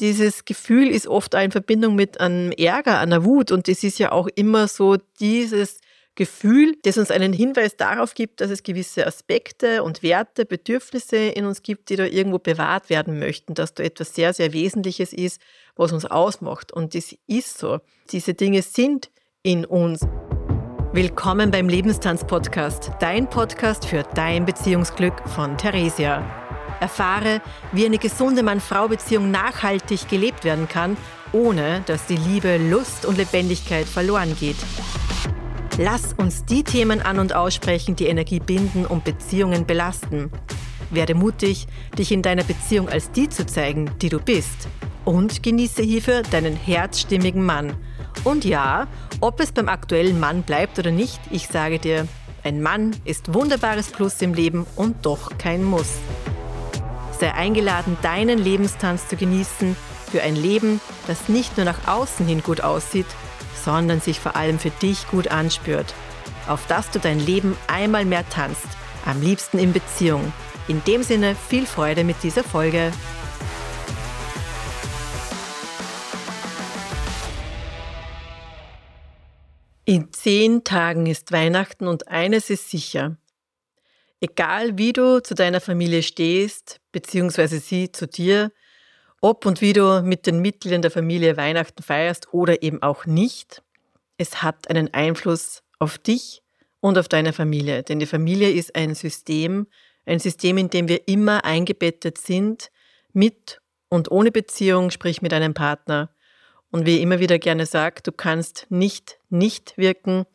dieses Gefühl ist oft in Verbindung mit einem Ärger, einer Wut. Und das ist ja auch immer so dieses Gefühl, das uns einen Hinweis darauf gibt, dass es gewisse Aspekte und Werte, Bedürfnisse in uns gibt, die da irgendwo bewahrt werden möchten, dass da etwas sehr, sehr Wesentliches ist, was uns ausmacht. Und das ist so. Diese Dinge sind in uns. Willkommen beim Lebenstanz-Podcast, dein Podcast für dein Beziehungsglück von Theresia. Erfahre, wie eine gesunde Mann-Frau-Beziehung nachhaltig gelebt werden kann, ohne dass die Liebe, Lust und Lebendigkeit verloren geht. Lass uns die Themen an und aussprechen, die Energie binden und Beziehungen belasten. Werde mutig, dich in deiner Beziehung als die zu zeigen, die du bist. Und genieße hierfür deinen herzstimmigen Mann. Und ja, ob es beim aktuellen Mann bleibt oder nicht, ich sage dir, ein Mann ist wunderbares Plus im Leben und doch kein Muss. Sei eingeladen, deinen Lebenstanz zu genießen für ein Leben, das nicht nur nach außen hin gut aussieht, sondern sich vor allem für dich gut anspürt. Auf dass du dein Leben einmal mehr tanzt, am liebsten in Beziehung. In dem Sinne viel Freude mit dieser Folge. In zehn Tagen ist Weihnachten und eines ist sicher. Egal wie du zu deiner Familie stehst, beziehungsweise sie zu dir, ob und wie du mit den Mitgliedern der Familie Weihnachten feierst oder eben auch nicht, es hat einen Einfluss auf dich und auf deine Familie. Denn die Familie ist ein System, ein System, in dem wir immer eingebettet sind, mit und ohne Beziehung, sprich mit einem Partner. Und wie ich immer wieder gerne sage, du kannst nicht nicht wirken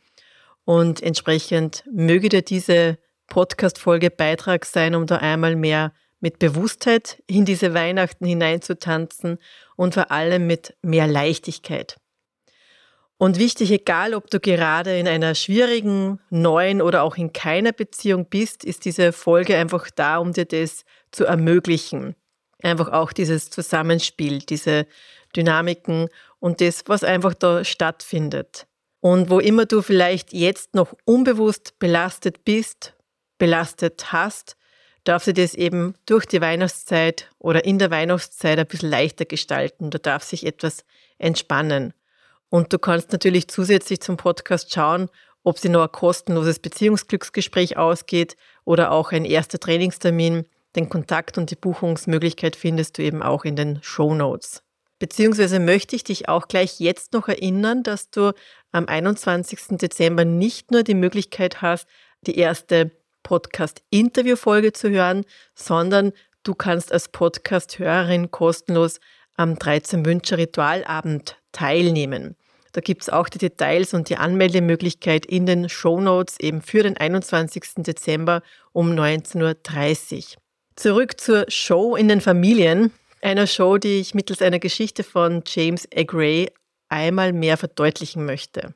und entsprechend möge dir diese Podcast-Folge Beitrag sein, um da einmal mehr mit Bewusstheit in diese Weihnachten hineinzutanzen und vor allem mit mehr Leichtigkeit. Und wichtig, egal ob du gerade in einer schwierigen, neuen oder auch in keiner Beziehung bist, ist diese Folge einfach da, um dir das zu ermöglichen. Einfach auch dieses Zusammenspiel, diese Dynamiken und das, was einfach da stattfindet. Und wo immer du vielleicht jetzt noch unbewusst belastet bist, belastet hast, darf sie das eben durch die Weihnachtszeit oder in der Weihnachtszeit ein bisschen leichter gestalten. Da darf sich etwas entspannen. Und du kannst natürlich zusätzlich zum Podcast schauen, ob sie noch ein kostenloses Beziehungsglücksgespräch ausgeht oder auch ein erster Trainingstermin. Den Kontakt und die Buchungsmöglichkeit findest du eben auch in den Show Notes. Beziehungsweise möchte ich dich auch gleich jetzt noch erinnern, dass du am 21. Dezember nicht nur die Möglichkeit hast, die erste Podcast-Interview-Folge zu hören, sondern du kannst als Podcast-Hörerin kostenlos am 13 Wünsche Ritualabend teilnehmen. Da gibt es auch die Details und die Anmeldemöglichkeit in den Show Notes eben für den 21. Dezember um 19.30 Uhr. Zurück zur Show in den Familien, einer Show, die ich mittels einer Geschichte von James A. Gray einmal mehr verdeutlichen möchte.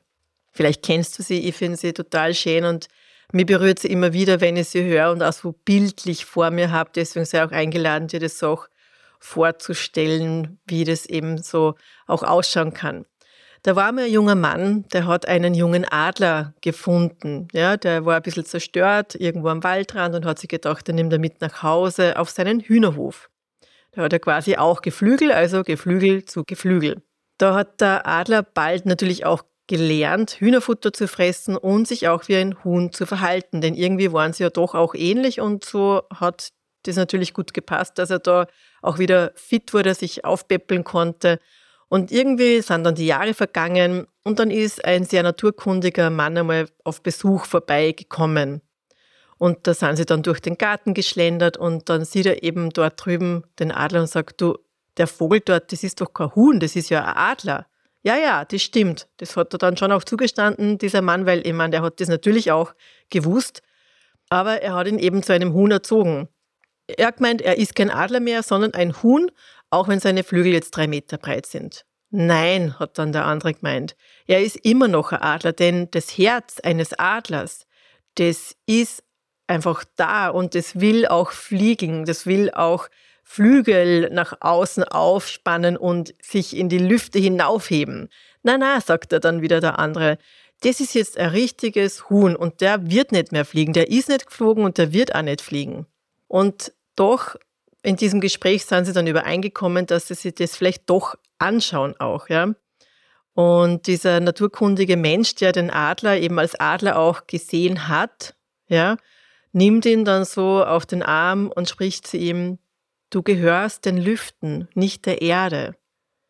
Vielleicht kennst du sie, ich finde sie total schön und mir berührt sie immer wieder, wenn ich sie höre und auch so bildlich vor mir habe. Deswegen sei auch eingeladen, dir das auch vorzustellen, wie das eben so auch ausschauen kann. Da war mir ein junger Mann, der hat einen jungen Adler gefunden. Ja, der war ein bisschen zerstört, irgendwo am Waldrand und hat sich gedacht, er nimmt er mit nach Hause auf seinen Hühnerhof. Da hat er quasi auch Geflügel, also Geflügel zu Geflügel. Da hat der Adler bald natürlich auch gelernt, Hühnerfutter zu fressen und sich auch wie ein Huhn zu verhalten. Denn irgendwie waren sie ja doch auch ähnlich und so hat das natürlich gut gepasst, dass er da auch wieder fit wurde, sich aufpäppeln konnte. Und irgendwie sind dann die Jahre vergangen und dann ist ein sehr naturkundiger Mann einmal auf Besuch vorbeigekommen. Und da sind sie dann durch den Garten geschlendert und dann sieht er eben dort drüben den Adler und sagt, du, der Vogel dort, das ist doch kein Huhn, das ist ja ein Adler. Ja, ja, das stimmt. Das hat er dann schon auch zugestanden, dieser Mann, weil ich meine, der hat das natürlich auch gewusst. Aber er hat ihn eben zu einem Huhn erzogen. Er hat gemeint, er ist kein Adler mehr, sondern ein Huhn, auch wenn seine Flügel jetzt drei Meter breit sind. Nein, hat dann der andere gemeint. Er ist immer noch ein Adler, denn das Herz eines Adlers, das ist einfach da und das will auch fliegen, das will auch Flügel nach außen aufspannen und sich in die Lüfte hinaufheben. Na, na, sagt er dann wieder der andere. Das ist jetzt ein richtiges Huhn und der wird nicht mehr fliegen. Der ist nicht geflogen und der wird auch nicht fliegen. Und doch in diesem Gespräch sind sie dann übereingekommen, dass sie sich das vielleicht doch anschauen auch, ja. Und dieser naturkundige Mensch, der den Adler eben als Adler auch gesehen hat, ja, nimmt ihn dann so auf den Arm und spricht zu ihm, du gehörst den Lüften, nicht der Erde.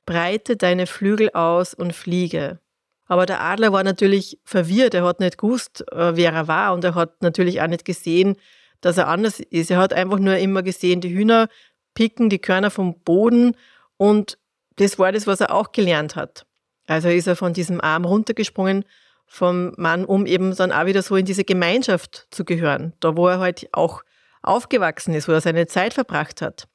Breite deine Flügel aus und fliege. Aber der Adler war natürlich verwirrt, er hat nicht gewusst, äh, wer er war und er hat natürlich auch nicht gesehen, dass er anders ist. Er hat einfach nur immer gesehen, die Hühner picken die Körner vom Boden und das war das, was er auch gelernt hat. Also ist er von diesem Arm runtergesprungen vom Mann, um eben dann auch wieder so in diese Gemeinschaft zu gehören, da wo er halt auch aufgewachsen ist, wo er seine Zeit verbracht hat.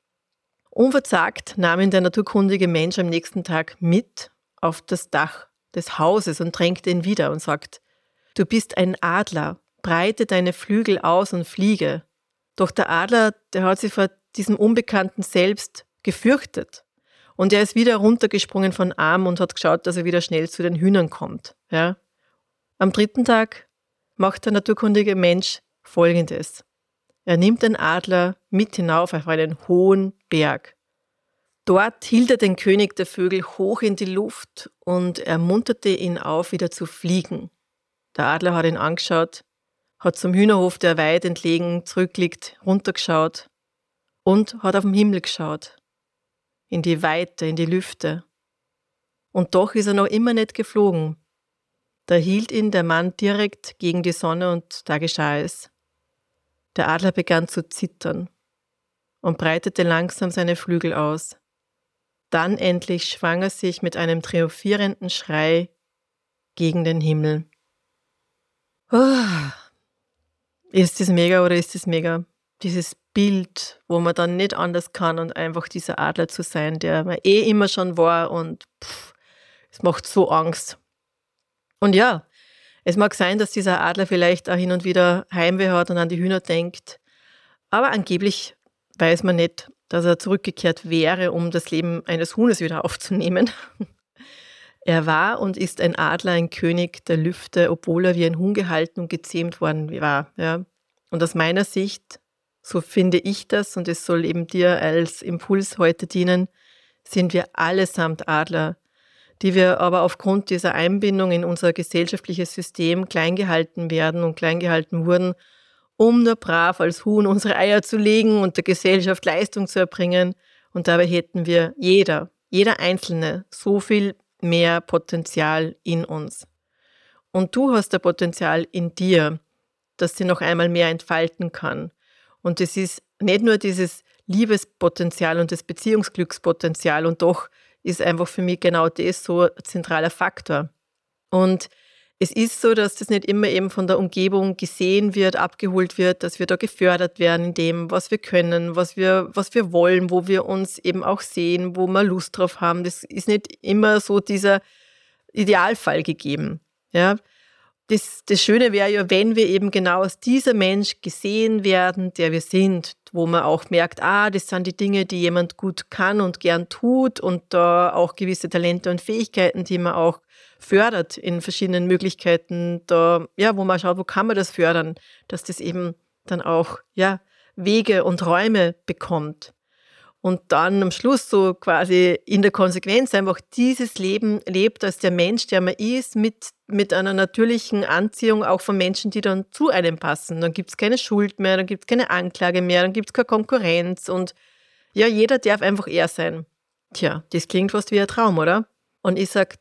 Unverzagt nahm ihn der naturkundige Mensch am nächsten Tag mit auf das Dach des Hauses und drängte ihn wieder und sagt, du bist ein Adler, breite deine Flügel aus und fliege. Doch der Adler, der hat sich vor diesem Unbekannten selbst gefürchtet. Und er ist wieder runtergesprungen von Arm und hat geschaut, dass er wieder schnell zu den Hühnern kommt. Ja. Am dritten Tag macht der naturkundige Mensch Folgendes. Er nimmt den Adler mit hinauf auf einen hohen Berg. Dort hielt er den König der Vögel hoch in die Luft und ermunterte ihn auf, wieder zu fliegen. Der Adler hat ihn angeschaut hat zum Hühnerhof, der weit entlegen zurückliegt, runtergeschaut und hat auf den Himmel geschaut, in die Weite, in die Lüfte. Und doch ist er noch immer nicht geflogen. Da hielt ihn der Mann direkt gegen die Sonne und da geschah es. Der Adler begann zu zittern und breitete langsam seine Flügel aus. Dann endlich schwang er sich mit einem triumphierenden Schrei gegen den Himmel. Oh. Ist das mega oder ist das mega? Dieses Bild, wo man dann nicht anders kann und einfach dieser Adler zu sein, der man eh immer schon war und pff, es macht so Angst. Und ja, es mag sein, dass dieser Adler vielleicht auch hin und wieder Heimweh hat und an die Hühner denkt, aber angeblich weiß man nicht, dass er zurückgekehrt wäre, um das Leben eines Huhnes wieder aufzunehmen. Er war und ist ein Adler, ein König der Lüfte, obwohl er wie ein Huhn gehalten und gezähmt worden war. Ja. Und aus meiner Sicht, so finde ich das, und es soll eben dir als Impuls heute dienen, sind wir allesamt Adler, die wir aber aufgrund dieser Einbindung in unser gesellschaftliches System klein gehalten werden und klein gehalten wurden, um nur brav als Huhn unsere Eier zu legen und der Gesellschaft Leistung zu erbringen. Und dabei hätten wir jeder, jeder Einzelne so viel mehr Potenzial in uns. Und du hast ein Potenzial in dir, das sie noch einmal mehr entfalten kann. Und es ist nicht nur dieses Liebespotenzial und das Beziehungsglückspotenzial, und doch ist einfach für mich genau das so ein zentraler Faktor. Und es ist so, dass das nicht immer eben von der Umgebung gesehen wird, abgeholt wird, dass wir da gefördert werden in dem, was wir können, was wir, was wir wollen, wo wir uns eben auch sehen, wo wir Lust drauf haben. Das ist nicht immer so dieser Idealfall gegeben. Ja. Das, das Schöne wäre ja, wenn wir eben genau als dieser Mensch gesehen werden, der wir sind, wo man auch merkt, ah, das sind die Dinge, die jemand gut kann und gern tut und da auch gewisse Talente und Fähigkeiten, die man auch fördert in verschiedenen Möglichkeiten, da, ja, wo man schaut, wo kann man das fördern, dass das eben dann auch, ja, Wege und Räume bekommt. Und dann am Schluss so quasi in der Konsequenz einfach dieses Leben lebt als der Mensch, der man ist, mit, mit einer natürlichen Anziehung auch von Menschen, die dann zu einem passen. Dann gibt es keine Schuld mehr, dann gibt es keine Anklage mehr, dann gibt es keine Konkurrenz und ja, jeder darf einfach er sein. Tja, das klingt fast wie ein Traum, oder? Und ich sage,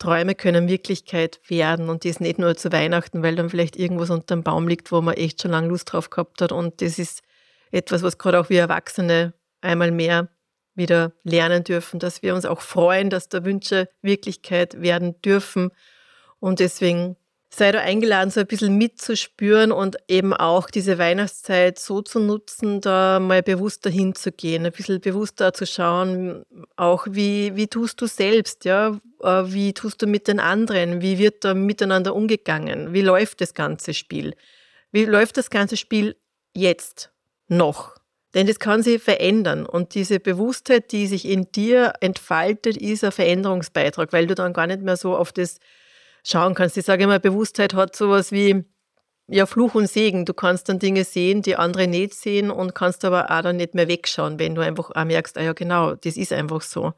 Träume können Wirklichkeit werden und das nicht nur zu Weihnachten, weil dann vielleicht irgendwas unter dem Baum liegt, wo man echt schon lange Lust drauf gehabt hat. Und das ist etwas, was gerade auch wir Erwachsene einmal mehr wieder lernen dürfen, dass wir uns auch freuen, dass da Wünsche Wirklichkeit werden dürfen. Und deswegen sei da eingeladen, so ein bisschen mitzuspüren und eben auch diese Weihnachtszeit so zu nutzen, da mal bewusster hinzugehen, ein bisschen bewusster zu schauen, auch wie, wie tust du selbst, ja, äh, wie tust du mit den anderen, wie wird da miteinander umgegangen, wie läuft das ganze Spiel, wie läuft das ganze Spiel jetzt noch, denn das kann sich verändern und diese Bewusstheit, die sich in dir entfaltet, ist ein Veränderungsbeitrag, weil du dann gar nicht mehr so auf das schauen kannst. Ich sage immer, Bewusstheit hat sowas wie, ja Fluch und Segen. Du kannst dann Dinge sehen, die andere nicht sehen und kannst aber auch dann nicht mehr wegschauen, wenn du einfach auch merkst, ah ja genau, das ist einfach so.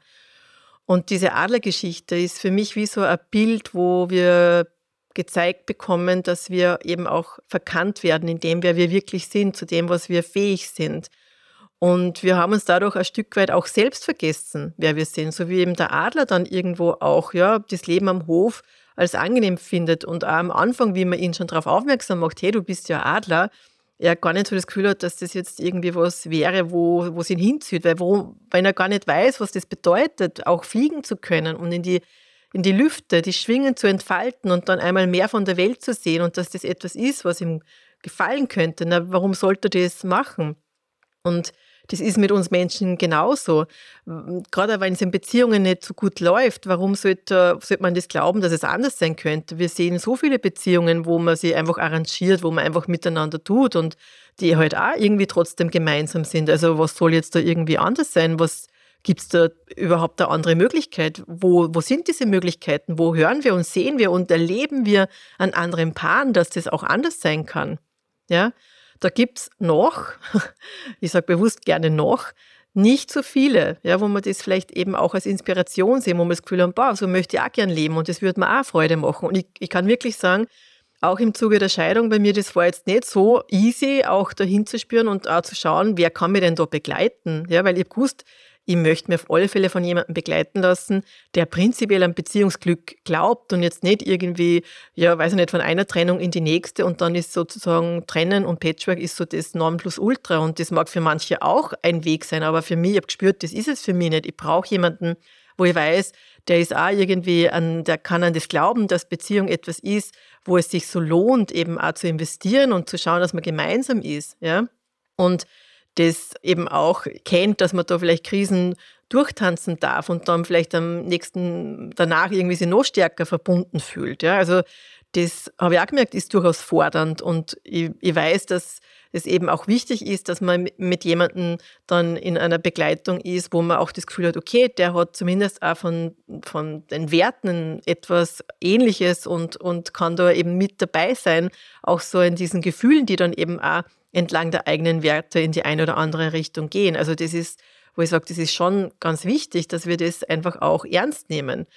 Und diese Adlergeschichte ist für mich wie so ein Bild, wo wir gezeigt bekommen, dass wir eben auch verkannt werden in dem, wer wir wirklich sind, zu dem, was wir fähig sind. Und wir haben uns dadurch ein Stück weit auch selbst vergessen, wer wir sind, so wie eben der Adler dann irgendwo auch, ja, das Leben am Hof als angenehm findet und auch am Anfang, wie man ihn schon darauf aufmerksam macht, hey, du bist ja Adler, er gar nicht so das Gefühl hat, dass das jetzt irgendwie was wäre, wo, wo es ihn hinzieht, weil wo, wenn er gar nicht weiß, was das bedeutet, auch fliegen zu können und in die, in die Lüfte, die Schwingen zu entfalten und dann einmal mehr von der Welt zu sehen und dass das etwas ist, was ihm gefallen könnte. Na, warum sollte er das machen? Und das ist mit uns Menschen genauso. Gerade wenn es in Beziehungen nicht so gut läuft, warum sollte, sollte man das glauben, dass es anders sein könnte? Wir sehen so viele Beziehungen, wo man sich einfach arrangiert, wo man einfach miteinander tut und die halt auch irgendwie trotzdem gemeinsam sind. Also was soll jetzt da irgendwie anders sein? Was gibt es da überhaupt eine andere Möglichkeit? Wo, wo sind diese Möglichkeiten? Wo hören wir und sehen wir und erleben wir an anderen Paaren, dass das auch anders sein kann? Ja, da gibt es noch, ich sage bewusst gerne noch, nicht so viele, ja, wo man das vielleicht eben auch als Inspiration sehen, wo man das Gefühl hat, boah, so möchte ich auch gern leben und das würde mir auch Freude machen. Und ich, ich kann wirklich sagen, auch im Zuge der Scheidung bei mir, das war jetzt nicht so easy, auch dahin zu spüren und auch zu schauen, wer kann mich denn da begleiten. Ja, weil ich gewusst, ich möchte mir auf alle Fälle von jemandem begleiten lassen, der prinzipiell an Beziehungsglück glaubt und jetzt nicht irgendwie, ja, weiß ich nicht, von einer Trennung in die nächste und dann ist sozusagen Trennen und Patchwork ist so das Nonplusultra und das mag für manche auch ein Weg sein, aber für mich, ich habe gespürt, das ist es für mich nicht. Ich brauche jemanden, wo ich weiß, der ist auch irgendwie an, der kann an das glauben, dass Beziehung etwas ist, wo es sich so lohnt, eben auch zu investieren und zu schauen, dass man gemeinsam ist, ja. Und das eben auch kennt, dass man da vielleicht Krisen durchtanzen darf und dann vielleicht am nächsten, danach irgendwie sich noch stärker verbunden fühlt. Ja, also das habe ich auch gemerkt, ist durchaus fordernd und ich, ich weiß, dass es eben auch wichtig ist, dass man mit jemandem dann in einer Begleitung ist, wo man auch das Gefühl hat, okay, der hat zumindest auch von, von den Werten etwas Ähnliches und, und kann da eben mit dabei sein, auch so in diesen Gefühlen, die dann eben auch entlang der eigenen Werte in die eine oder andere Richtung gehen. Also das ist, wo ich sage, das ist schon ganz wichtig, dass wir das einfach auch ernst nehmen.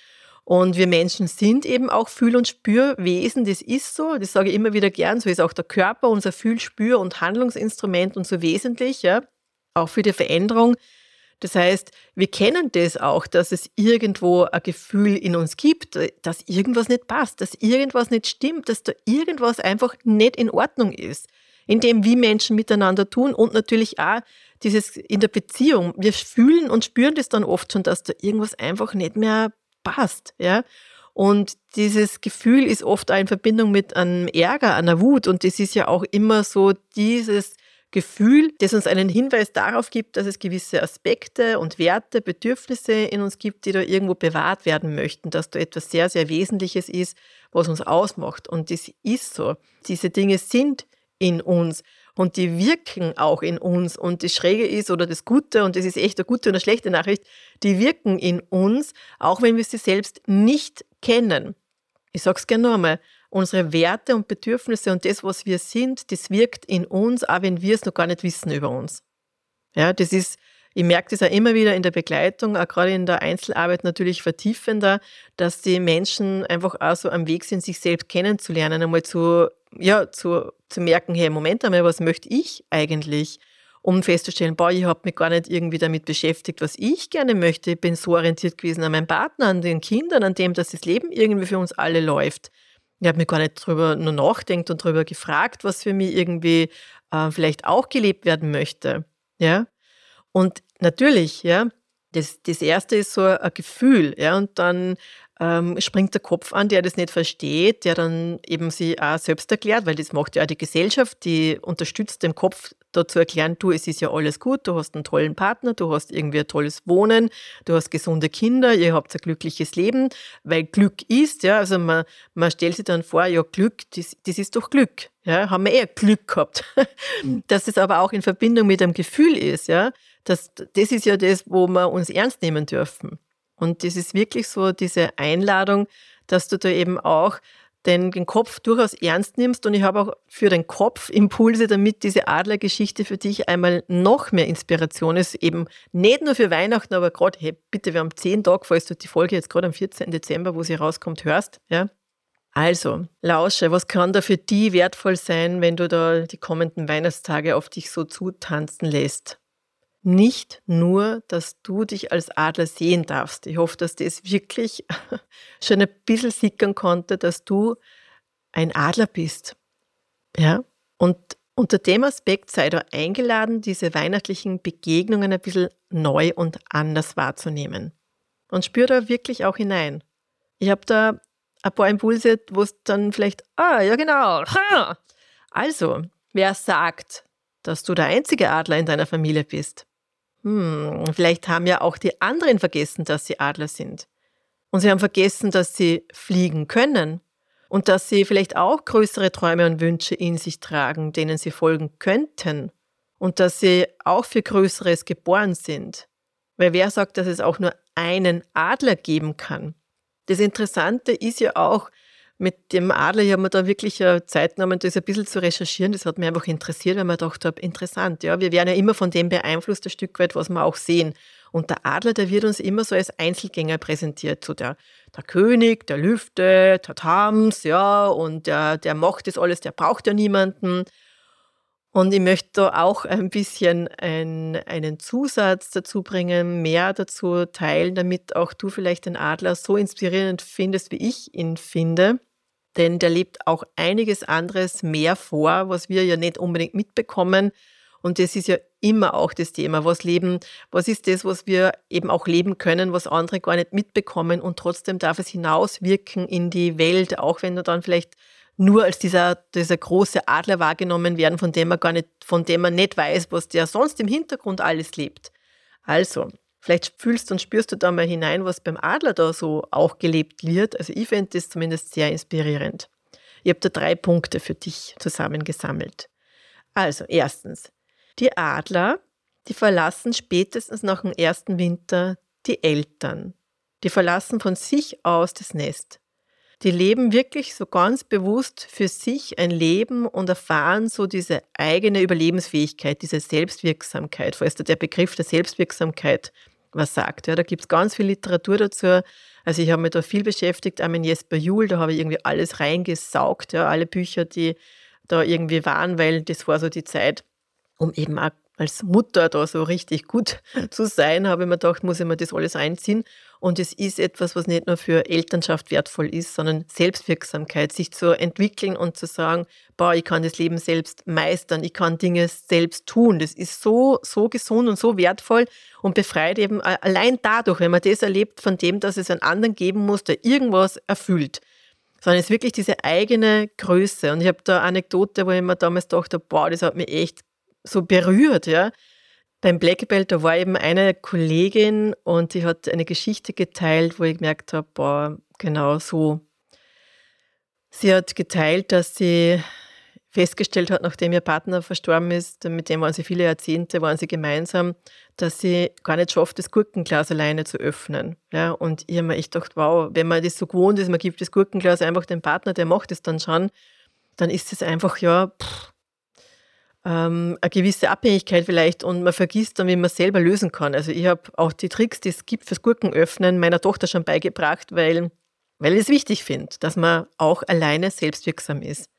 Und wir Menschen sind eben auch Fühl- und Spürwesen, das ist so, das sage ich immer wieder gern, so ist auch der Körper unser Fühl-, Spür- und Handlungsinstrument und so wesentlich, ja, auch für die Veränderung. Das heißt, wir kennen das auch, dass es irgendwo ein Gefühl in uns gibt, dass irgendwas nicht passt, dass irgendwas nicht stimmt, dass da irgendwas einfach nicht in Ordnung ist. In dem, wie Menschen miteinander tun und natürlich auch dieses in der Beziehung. Wir fühlen und spüren das dann oft schon, dass da irgendwas einfach nicht mehr passt, ja. Und dieses Gefühl ist oft auch in Verbindung mit einem Ärger, einer Wut. Und das ist ja auch immer so dieses Gefühl, das uns einen Hinweis darauf gibt, dass es gewisse Aspekte und Werte, Bedürfnisse in uns gibt, die da irgendwo bewahrt werden möchten, dass da etwas sehr, sehr Wesentliches ist, was uns ausmacht. Und das ist so. Diese Dinge sind in uns und die wirken auch in uns. Und das Schräge ist oder das Gute, und das ist echt eine gute und eine schlechte Nachricht, die wirken in uns, auch wenn wir sie selbst nicht kennen. Ich sage es gerne nochmal, unsere Werte und Bedürfnisse und das, was wir sind, das wirkt in uns, auch wenn wir es noch gar nicht wissen über uns. Ja, das ist ich merke das auch immer wieder in der Begleitung, auch gerade in der Einzelarbeit natürlich vertiefender, dass die Menschen einfach auch so am Weg sind, sich selbst kennenzulernen, einmal zu, ja, zu, zu merken, hey, Moment einmal, was möchte ich eigentlich? Um festzustellen, boah, ich habe mich gar nicht irgendwie damit beschäftigt, was ich gerne möchte. Ich bin so orientiert gewesen an meinem Partner, an den Kindern, an dem, dass das Leben irgendwie für uns alle läuft. Ich habe mich gar nicht drüber nur nachdenkt und darüber gefragt, was für mich irgendwie äh, vielleicht auch gelebt werden möchte. Ja, und natürlich, ja, das, das erste ist so ein Gefühl, ja, und dann ähm, springt der Kopf an, der das nicht versteht, der dann eben sie auch selbst erklärt, weil das macht ja auch die Gesellschaft, die unterstützt dem Kopf dazu erklären, du, es ist ja alles gut, du hast einen tollen Partner, du hast irgendwie ein tolles Wohnen, du hast gesunde Kinder, ihr habt ein glückliches Leben, weil Glück ist, ja, also man, man stellt sich dann vor, ja, Glück, das, das ist doch Glück, ja, haben wir eher Glück gehabt. Dass es aber auch in Verbindung mit einem Gefühl ist, ja, das, das ist ja das, wo wir uns ernst nehmen dürfen. Und das ist wirklich so diese Einladung, dass du da eben auch den, den Kopf durchaus ernst nimmst. Und ich habe auch für den Kopf Impulse, damit diese Adlergeschichte für dich einmal noch mehr Inspiration ist. Eben nicht nur für Weihnachten, aber gerade, hey, bitte, wir haben zehn Tage, falls du die Folge jetzt gerade am 14. Dezember, wo sie rauskommt, hörst. Ja. Also, lausche, was kann da für die wertvoll sein, wenn du da die kommenden Weihnachtstage auf dich so zutanzen lässt? Nicht nur, dass du dich als Adler sehen darfst. Ich hoffe, dass das wirklich schon ein bisschen sickern konnte, dass du ein Adler bist. Ja? Und unter dem Aspekt sei du eingeladen, diese weihnachtlichen Begegnungen ein bisschen neu und anders wahrzunehmen. Und spür da wirklich auch hinein. Ich habe da ein paar Impulse, wo es dann vielleicht, ah, ja genau, ha! Also, wer sagt, dass du der einzige Adler in deiner Familie bist? Hm, vielleicht haben ja auch die anderen vergessen, dass sie Adler sind. Und sie haben vergessen, dass sie fliegen können und dass sie vielleicht auch größere Träume und Wünsche in sich tragen, denen sie folgen könnten und dass sie auch für Größeres geboren sind. Weil wer sagt, dass es auch nur einen Adler geben kann? Das Interessante ist ja auch, mit dem Adler, ich habe mir da wirklich Zeit genommen, das ein bisschen zu recherchieren. Das hat mich einfach interessiert, weil man gedacht habe, interessant, ja, wir werden ja immer von dem beeinflusst, ein Stück weit, was wir auch sehen. Und der Adler, der wird uns immer so als Einzelgänger präsentiert. So der, der König, der Lüfte, der Tams, ja, und der, der macht das alles, der braucht ja niemanden. Und ich möchte da auch ein bisschen ein, einen Zusatz dazu bringen, mehr dazu teilen, damit auch du vielleicht den Adler so inspirierend findest, wie ich ihn finde. Denn der lebt auch einiges anderes mehr vor, was wir ja nicht unbedingt mitbekommen. Und das ist ja immer auch das Thema. Was leben, was ist das, was wir eben auch leben können, was andere gar nicht mitbekommen und trotzdem darf es hinauswirken in die Welt, auch wenn du dann vielleicht nur als dieser, dieser große Adler wahrgenommen werden, von dem man gar nicht, von dem man nicht weiß, was der sonst im Hintergrund alles lebt. Also, vielleicht fühlst und spürst du da mal hinein, was beim Adler da so auch gelebt wird. Also ich finde das zumindest sehr inspirierend. Ich habe da drei Punkte für dich zusammengesammelt. Also, erstens, die Adler, die verlassen spätestens nach dem ersten Winter die Eltern. Die verlassen von sich aus das Nest. Die leben wirklich so ganz bewusst für sich ein Leben und erfahren so diese eigene Überlebensfähigkeit, diese Selbstwirksamkeit, falls der Begriff der Selbstwirksamkeit was sagt. Ja, da gibt es ganz viel Literatur dazu. Also ich habe mich da viel beschäftigt, auch mit Jesper Juhl, da habe ich irgendwie alles reingesaugt, ja, alle Bücher, die da irgendwie waren, weil das war so die Zeit, um eben auch als Mutter da so richtig gut zu sein, habe ich mir gedacht, muss ich mir das alles einziehen. Und es ist etwas, was nicht nur für Elternschaft wertvoll ist, sondern Selbstwirksamkeit, sich zu entwickeln und zu sagen, boah, ich kann das Leben selbst meistern, ich kann Dinge selbst tun. Das ist so, so gesund und so wertvoll und befreit eben allein dadurch, wenn man das erlebt, von dem, dass es einen anderen geben muss, der irgendwas erfüllt sondern es ist wirklich diese eigene Größe. Und ich habe da eine Anekdote, wo ich mir damals dachte, boah, das hat mich echt so berührt, ja. Beim Black Belt, da war eben eine Kollegin und die hat eine Geschichte geteilt, wo ich gemerkt habe, boah, genau so. Sie hat geteilt, dass sie festgestellt hat, nachdem ihr Partner verstorben ist, mit dem waren sie viele Jahrzehnte, waren sie gemeinsam, dass sie gar nicht schafft, das Gurkenglas alleine zu öffnen. Ja, und ich habe mir echt gedacht, wow, wenn man das so gewohnt ist, man gibt das Gurkenglas einfach dem Partner, der macht es dann schon, dann ist es einfach, ja, pff, ähm, eine gewisse Abhängigkeit vielleicht und man vergisst dann, wie man selber lösen kann. Also ich habe auch die Tricks, die es gibt fürs Gurkenöffnen, meiner Tochter schon beigebracht, weil, weil ich es wichtig finde, dass man auch alleine selbstwirksam ist.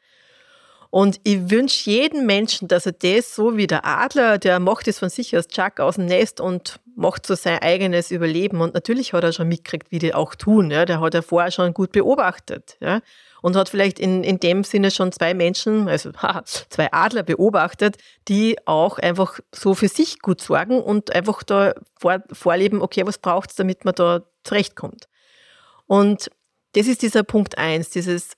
Und ich wünsche jedem Menschen, dass er das so wie der Adler, der macht es von sich aus Chuck aus dem Nest und macht so sein eigenes Überleben. Und natürlich hat er schon mitgekriegt, wie die auch tun. Ja. Der hat er vorher schon gut beobachtet. Ja und hat vielleicht in, in dem Sinne schon zwei Menschen, also zwei Adler beobachtet, die auch einfach so für sich gut sorgen und einfach da vor, vorleben, okay, was braucht es, damit man da zurechtkommt. Und das ist dieser Punkt eins, dieses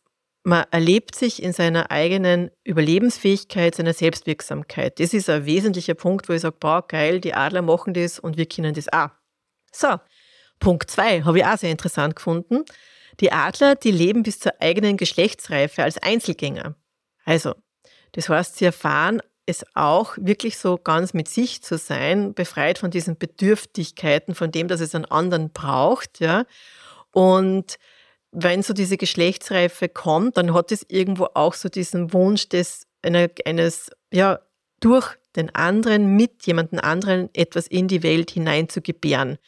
man erlebt sich in seiner eigenen Überlebensfähigkeit, seiner Selbstwirksamkeit. Das ist ein wesentlicher Punkt, wo ich sage, boah, geil, die Adler machen das und wir können das auch. So, Punkt zwei habe ich auch sehr interessant gefunden. Die Adler, die leben bis zur eigenen Geschlechtsreife als Einzelgänger. Also, das heißt, sie erfahren es auch wirklich so ganz mit sich zu sein, befreit von diesen Bedürftigkeiten, von dem, dass es einen anderen braucht, ja. Und wenn so diese Geschlechtsreife kommt, dann hat es irgendwo auch so diesen Wunsch des, eines, ja, durch den anderen, mit jemandem anderen etwas in die Welt hinein zu gebären.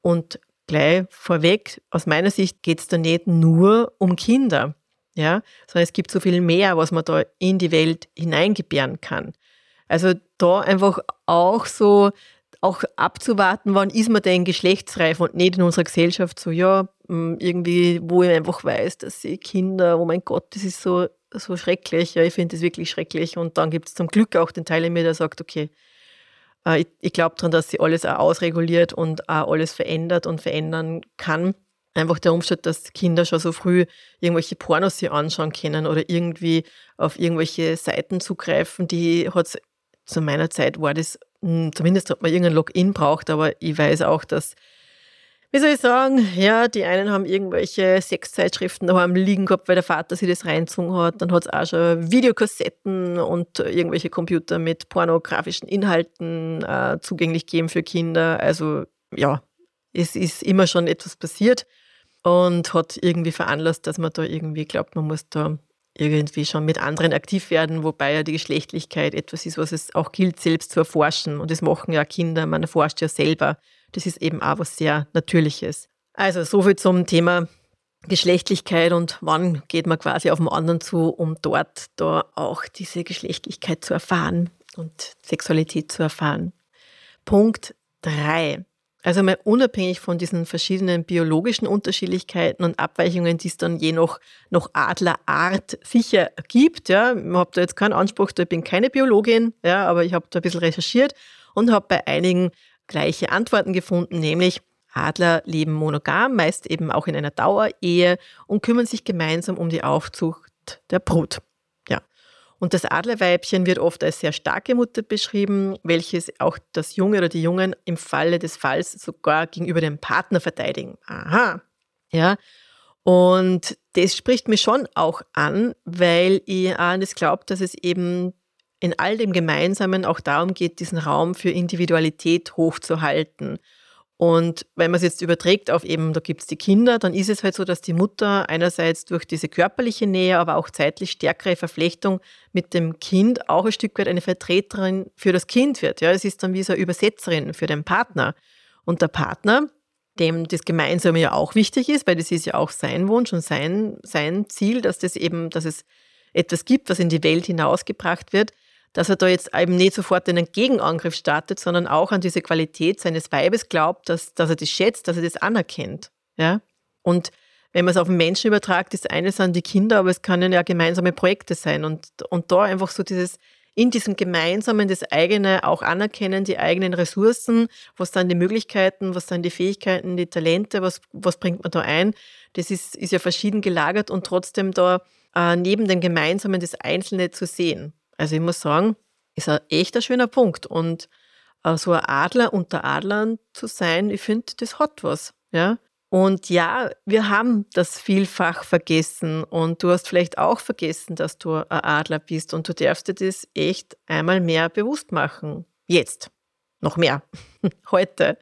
Und gleich vorweg, aus meiner Sicht geht es da nicht nur um Kinder, ja, sondern es gibt so viel mehr, was man da in die Welt hineingebären kann. Also da einfach auch so auch abzuwarten, wann ist man denn geschlechtsreif und nicht in unserer Gesellschaft so, ja, mm, irgendwie, wo ich einfach weiß, dass sie Kinder, oh mein Gott, das ist so, so schrecklich, ja, ich finde das wirklich schrecklich. Und dann gibt es zum Glück auch den Teil in mir, der sagt, okay, äh, ich, ich glaube daran, dass sie alles auch ausreguliert und auch alles verändert und verändern kann. Einfach der Umstand, dass Kinder schon so früh irgendwelche Pornos sich anschauen können oder irgendwie auf irgendwelche Seiten zugreifen, die hat zu meiner Zeit war das hm, zumindest hat man irgendein Login braucht, aber ich weiß auch, dass, wie soll ich sagen, ja, die einen haben irgendwelche Sexzeitschriften daheim liegen gehabt, weil der Vater sich das reinzogen hat. Dann hat es auch schon Videokassetten und irgendwelche Computer mit pornografischen Inhalten äh, zugänglich gegeben für Kinder. Also ja, es ist immer schon etwas passiert und hat irgendwie veranlasst, dass man da irgendwie glaubt, man muss da irgendwie schon mit anderen aktiv werden, wobei ja die Geschlechtlichkeit etwas ist, was es auch gilt, selbst zu erforschen. Und das machen ja Kinder, man erforscht ja selber. Das ist eben auch was sehr Natürliches. Also soviel zum Thema Geschlechtlichkeit und wann geht man quasi auf den anderen zu, um dort da auch diese Geschlechtlichkeit zu erfahren und Sexualität zu erfahren. Punkt drei. Also mal unabhängig von diesen verschiedenen biologischen Unterschiedlichkeiten und Abweichungen, die es dann je nach, nach Adlerart sicher gibt. Ja. Ich habe da jetzt keinen Anspruch, ich bin keine Biologin, ja, aber ich habe da ein bisschen recherchiert und habe bei einigen gleiche Antworten gefunden, nämlich Adler leben monogam, meist eben auch in einer Dauerehe und kümmern sich gemeinsam um die Aufzucht der Brut. Und das Adlerweibchen wird oft als sehr starke Mutter beschrieben, welches auch das Junge oder die Jungen im Falle des Falls sogar gegenüber dem Partner verteidigen. Aha. Ja. Und das spricht mich schon auch an, weil ich an das glaube, dass es eben in all dem Gemeinsamen auch darum geht, diesen Raum für Individualität hochzuhalten und wenn man es jetzt überträgt auf eben, da gibt es die Kinder, dann ist es halt so, dass die Mutter einerseits durch diese körperliche Nähe, aber auch zeitlich stärkere Verflechtung mit dem Kind auch ein Stück weit eine Vertreterin für das Kind wird. Ja, es ist dann wie so eine Übersetzerin für den Partner. Und der Partner, dem das Gemeinsame ja auch wichtig ist, weil das ist ja auch sein Wunsch und sein, sein Ziel, dass das eben, dass es etwas gibt, was in die Welt hinausgebracht wird, dass er da jetzt eben nicht sofort einen Gegenangriff startet, sondern auch an diese Qualität seines Weibes glaubt, dass, dass er das schätzt, dass er das anerkennt. Ja? Und wenn man es auf den Menschen übertragt, das eine sind die Kinder, aber es können ja gemeinsame Projekte sein. Und, und da einfach so dieses, in diesem Gemeinsamen das eigene auch anerkennen, die eigenen Ressourcen, was sind die Möglichkeiten, was sind die Fähigkeiten, die Talente, was, was bringt man da ein. Das ist, ist ja verschieden gelagert und trotzdem da äh, neben dem Gemeinsamen das Einzelne zu sehen. Also ich muss sagen, ist ein echt ein schöner Punkt. Und äh, so ein Adler unter Adlern zu sein, ich finde, das hat was. Ja? Und ja, wir haben das vielfach vergessen und du hast vielleicht auch vergessen, dass du ein Adler bist und du darfst dir das echt einmal mehr bewusst machen. Jetzt. Noch mehr. Heute.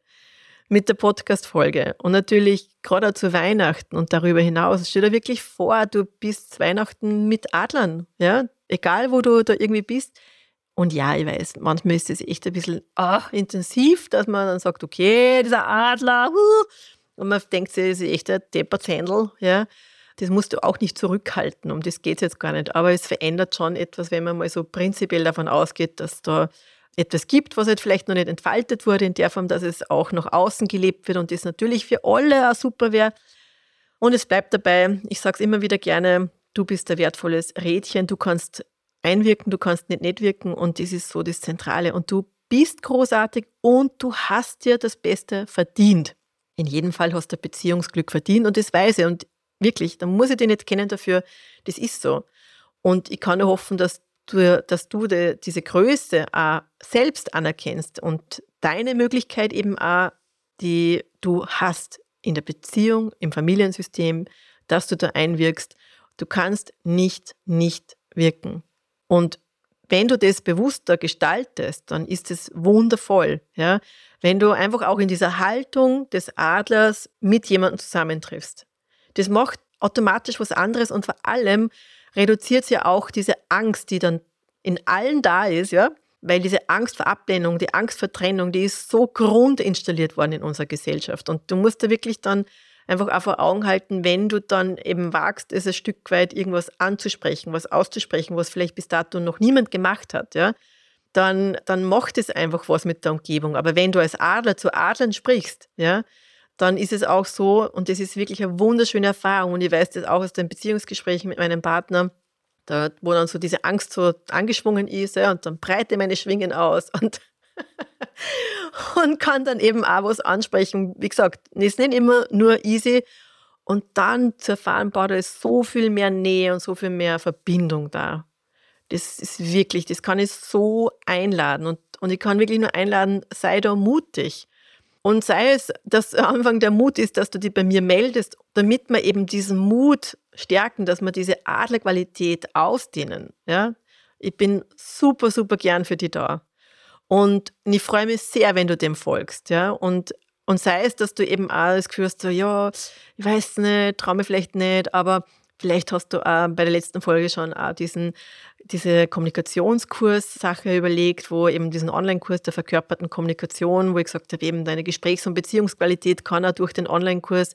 Mit der Podcast-Folge. Und natürlich gerade zu Weihnachten und darüber hinaus. Stell dir wirklich vor, du bist Weihnachten mit Adlern. Ja? Egal wo du da irgendwie bist. Und ja, ich weiß, manchmal ist es echt ein bisschen ach, intensiv, dass man dann sagt, okay, dieser Adler, und man denkt sich, das ist echt ein Depperzändel, ja. Das musst du auch nicht zurückhalten, um das geht es jetzt gar nicht. Aber es verändert schon etwas, wenn man mal so prinzipiell davon ausgeht, dass da etwas gibt, was halt vielleicht noch nicht entfaltet wurde, in der Form, dass es auch nach außen gelebt wird und das natürlich für alle auch super wäre. Und es bleibt dabei, ich sage es immer wieder gerne, du bist ein wertvolles Rädchen, du kannst einwirken, du kannst nicht nicht wirken und das ist so das Zentrale. Und du bist großartig und du hast dir das Beste verdient. In jedem Fall hast du Beziehungsglück verdient und das weiß ich. Und wirklich, da muss ich dich nicht kennen dafür, das ist so. Und ich kann nur hoffen, dass du, dass du die, diese Größe auch selbst anerkennst und deine Möglichkeit eben auch, die du hast in der Beziehung, im Familiensystem, dass du da einwirkst Du kannst nicht nicht wirken. Und wenn du das bewusster gestaltest, dann ist es wundervoll. Ja? Wenn du einfach auch in dieser Haltung des Adlers mit jemandem zusammentriffst. Das macht automatisch was anderes und vor allem reduziert es ja auch diese Angst, die dann in allen da ist, ja, weil diese Angst vor Ablehnung, die Angst vor Trennung, die ist so grundinstalliert worden in unserer Gesellschaft. Und du musst da wirklich dann einfach auch vor Augen halten, wenn du dann eben wagst, es ein Stück weit irgendwas anzusprechen, was auszusprechen, was vielleicht bis dato noch niemand gemacht hat, ja, dann, dann macht es einfach was mit der Umgebung. Aber wenn du als Adler zu Adlern sprichst, ja, dann ist es auch so, und das ist wirklich eine wunderschöne Erfahrung, und ich weiß das auch aus den Beziehungsgesprächen mit meinem Partner, da, wo dann so diese Angst so angeschwungen ist, ja, und dann breite meine Schwingen aus und, und kann dann eben auch was ansprechen. Wie gesagt, es ist nicht immer nur easy. Und dann zu erfahren, da ist so viel mehr Nähe und so viel mehr Verbindung da. Das ist wirklich, das kann ich so einladen. Und, und ich kann wirklich nur einladen, sei da mutig. Und sei es, dass am Anfang der Mut ist, dass du dich bei mir meldest, damit wir eben diesen Mut stärken, dass wir diese Adlerqualität ausdehnen. Ja? Ich bin super, super gern für dich da. Und ich freue mich sehr, wenn du dem folgst. Ja? Und, und sei es, dass du eben auch das Gefühl hast, so, ja, ich weiß nicht, traue mich vielleicht nicht, aber Vielleicht hast du auch bei der letzten Folge schon auch diesen, diese Kommunikationskurs-Sache überlegt, wo eben diesen Online-Kurs der verkörperten Kommunikation, wo ich gesagt habe, eben deine Gesprächs- und Beziehungsqualität kann auch durch den Online-Kurs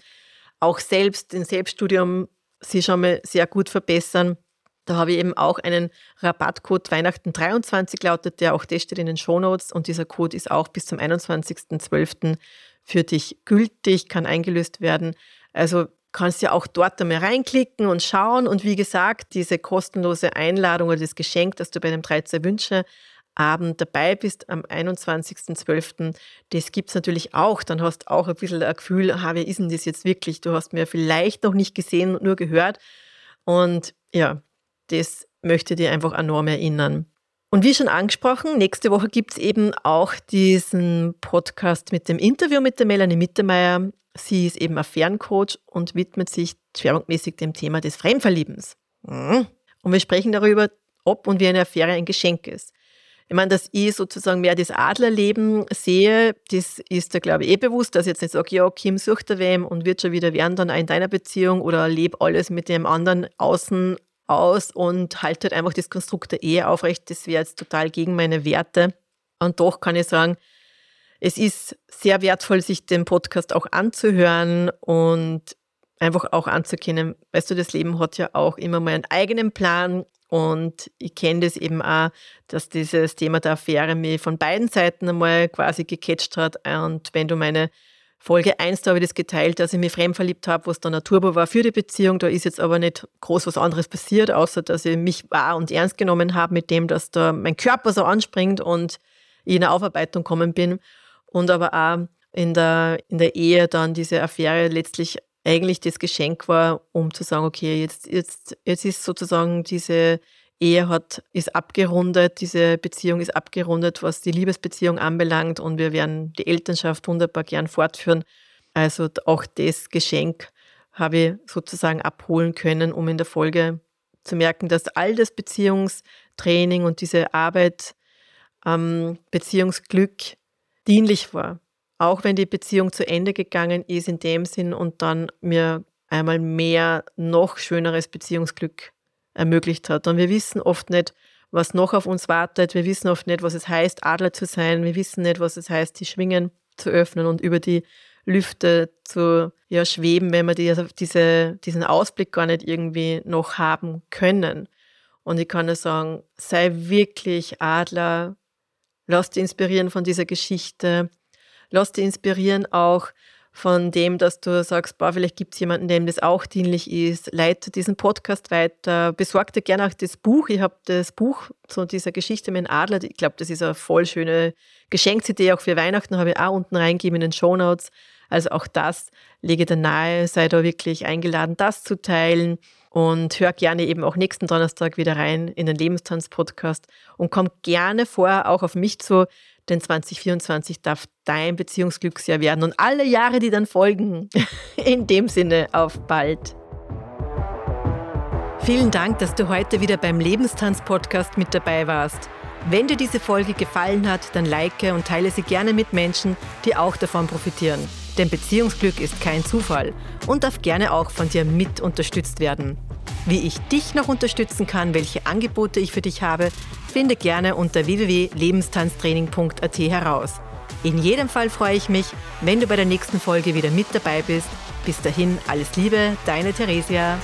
auch selbst, im Selbststudium, sich schon mal sehr gut verbessern. Da habe ich eben auch einen Rabattcode Weihnachten 23 lautet, der auch das steht in den Shownotes und dieser Code ist auch bis zum 21.12. für dich gültig, kann eingelöst werden. Also kannst ja auch dort einmal reinklicken und schauen. Und wie gesagt, diese kostenlose Einladung oder das Geschenk, dass du bei dem 13 Wünsche Abend dabei bist am 21.12., das gibt es natürlich auch. Dann hast du auch ein bisschen ein Gefühl, aha, wer ist denn das jetzt wirklich? Du hast mir vielleicht noch nicht gesehen und nur gehört. Und ja, das möchte dir einfach enorm erinnern. Und wie schon angesprochen, nächste Woche gibt es eben auch diesen Podcast mit dem Interview mit der Melanie Mittermeier. Sie ist eben Affärencoach und widmet sich schwerpunktmäßig dem Thema des Fremdverliebens. Mhm. Und wir sprechen darüber, ob und wie eine Affäre ein Geschenk ist. Ich meine, dass ich sozusagen mehr das Adlerleben sehe, das ist da, glaube ich, eh bewusst, dass ich jetzt nicht sage, ja, Kim sucht da wem und wird schon wieder werden dann auch in deiner Beziehung oder lebe alles mit dem anderen außen aus und halte halt einfach das Konstrukt der Ehe aufrecht. Das wäre jetzt total gegen meine Werte. Und doch kann ich sagen, es ist sehr wertvoll, sich den Podcast auch anzuhören und einfach auch anzukennen. Weißt du, das Leben hat ja auch immer mal einen eigenen Plan und ich kenne das eben auch, dass dieses Thema der Affäre mich von beiden Seiten einmal quasi gecatcht hat. Und wenn du meine Folge 1, da habe ich das geteilt, dass ich mich fremd verliebt habe, was dann ein Turbo war für die Beziehung. Da ist jetzt aber nicht groß was anderes passiert, außer dass ich mich wahr und ernst genommen habe mit dem, dass da mein Körper so anspringt und ich in eine Aufarbeitung gekommen bin und aber auch in der, in der Ehe dann diese Affäre letztlich eigentlich das Geschenk war, um zu sagen, okay, jetzt, jetzt, jetzt ist sozusagen diese Ehe hat, ist abgerundet, diese Beziehung ist abgerundet, was die Liebesbeziehung anbelangt und wir werden die Elternschaft wunderbar gern fortführen. Also auch das Geschenk habe ich sozusagen abholen können, um in der Folge zu merken, dass all das Beziehungstraining und diese Arbeit am Beziehungsglück dienlich war. Auch wenn die Beziehung zu Ende gegangen ist in dem Sinn und dann mir einmal mehr noch schöneres Beziehungsglück ermöglicht hat. Und wir wissen oft nicht, was noch auf uns wartet. Wir wissen oft nicht, was es heißt, Adler zu sein. Wir wissen nicht, was es heißt, die Schwingen zu öffnen und über die Lüfte zu ja, schweben, wenn wir die, also diese, diesen Ausblick gar nicht irgendwie noch haben können. Und ich kann nur sagen, sei wirklich Adler, Lass dich inspirieren von dieser Geschichte. Lass dich inspirieren auch von dem, dass du sagst, boah, vielleicht gibt es jemanden, dem das auch dienlich ist. Leite diesen Podcast weiter. Besorg dir gerne auch das Buch. Ich habe das Buch zu dieser Geschichte mit dem Adler. Ich glaube, das ist eine voll schöne Geschenksidee auch für Weihnachten. Habe ich auch unten reingegeben in den Show Notes. Also auch das lege dir nahe. Sei da wirklich eingeladen, das zu teilen. Und hör gerne eben auch nächsten Donnerstag wieder rein in den Lebenstanz-Podcast und komm gerne vorher auch auf mich zu, denn 2024 darf dein Beziehungsglücksjahr werden und alle Jahre, die dann folgen. In dem Sinne, auf bald. Vielen Dank, dass du heute wieder beim Lebenstanz-Podcast mit dabei warst. Wenn dir diese Folge gefallen hat, dann like und teile sie gerne mit Menschen, die auch davon profitieren. Denn Beziehungsglück ist kein Zufall und darf gerne auch von dir mit unterstützt werden. Wie ich dich noch unterstützen kann, welche Angebote ich für dich habe, finde gerne unter www.lebenstanztraining.at heraus. In jedem Fall freue ich mich, wenn du bei der nächsten Folge wieder mit dabei bist. Bis dahin alles Liebe, deine Theresia.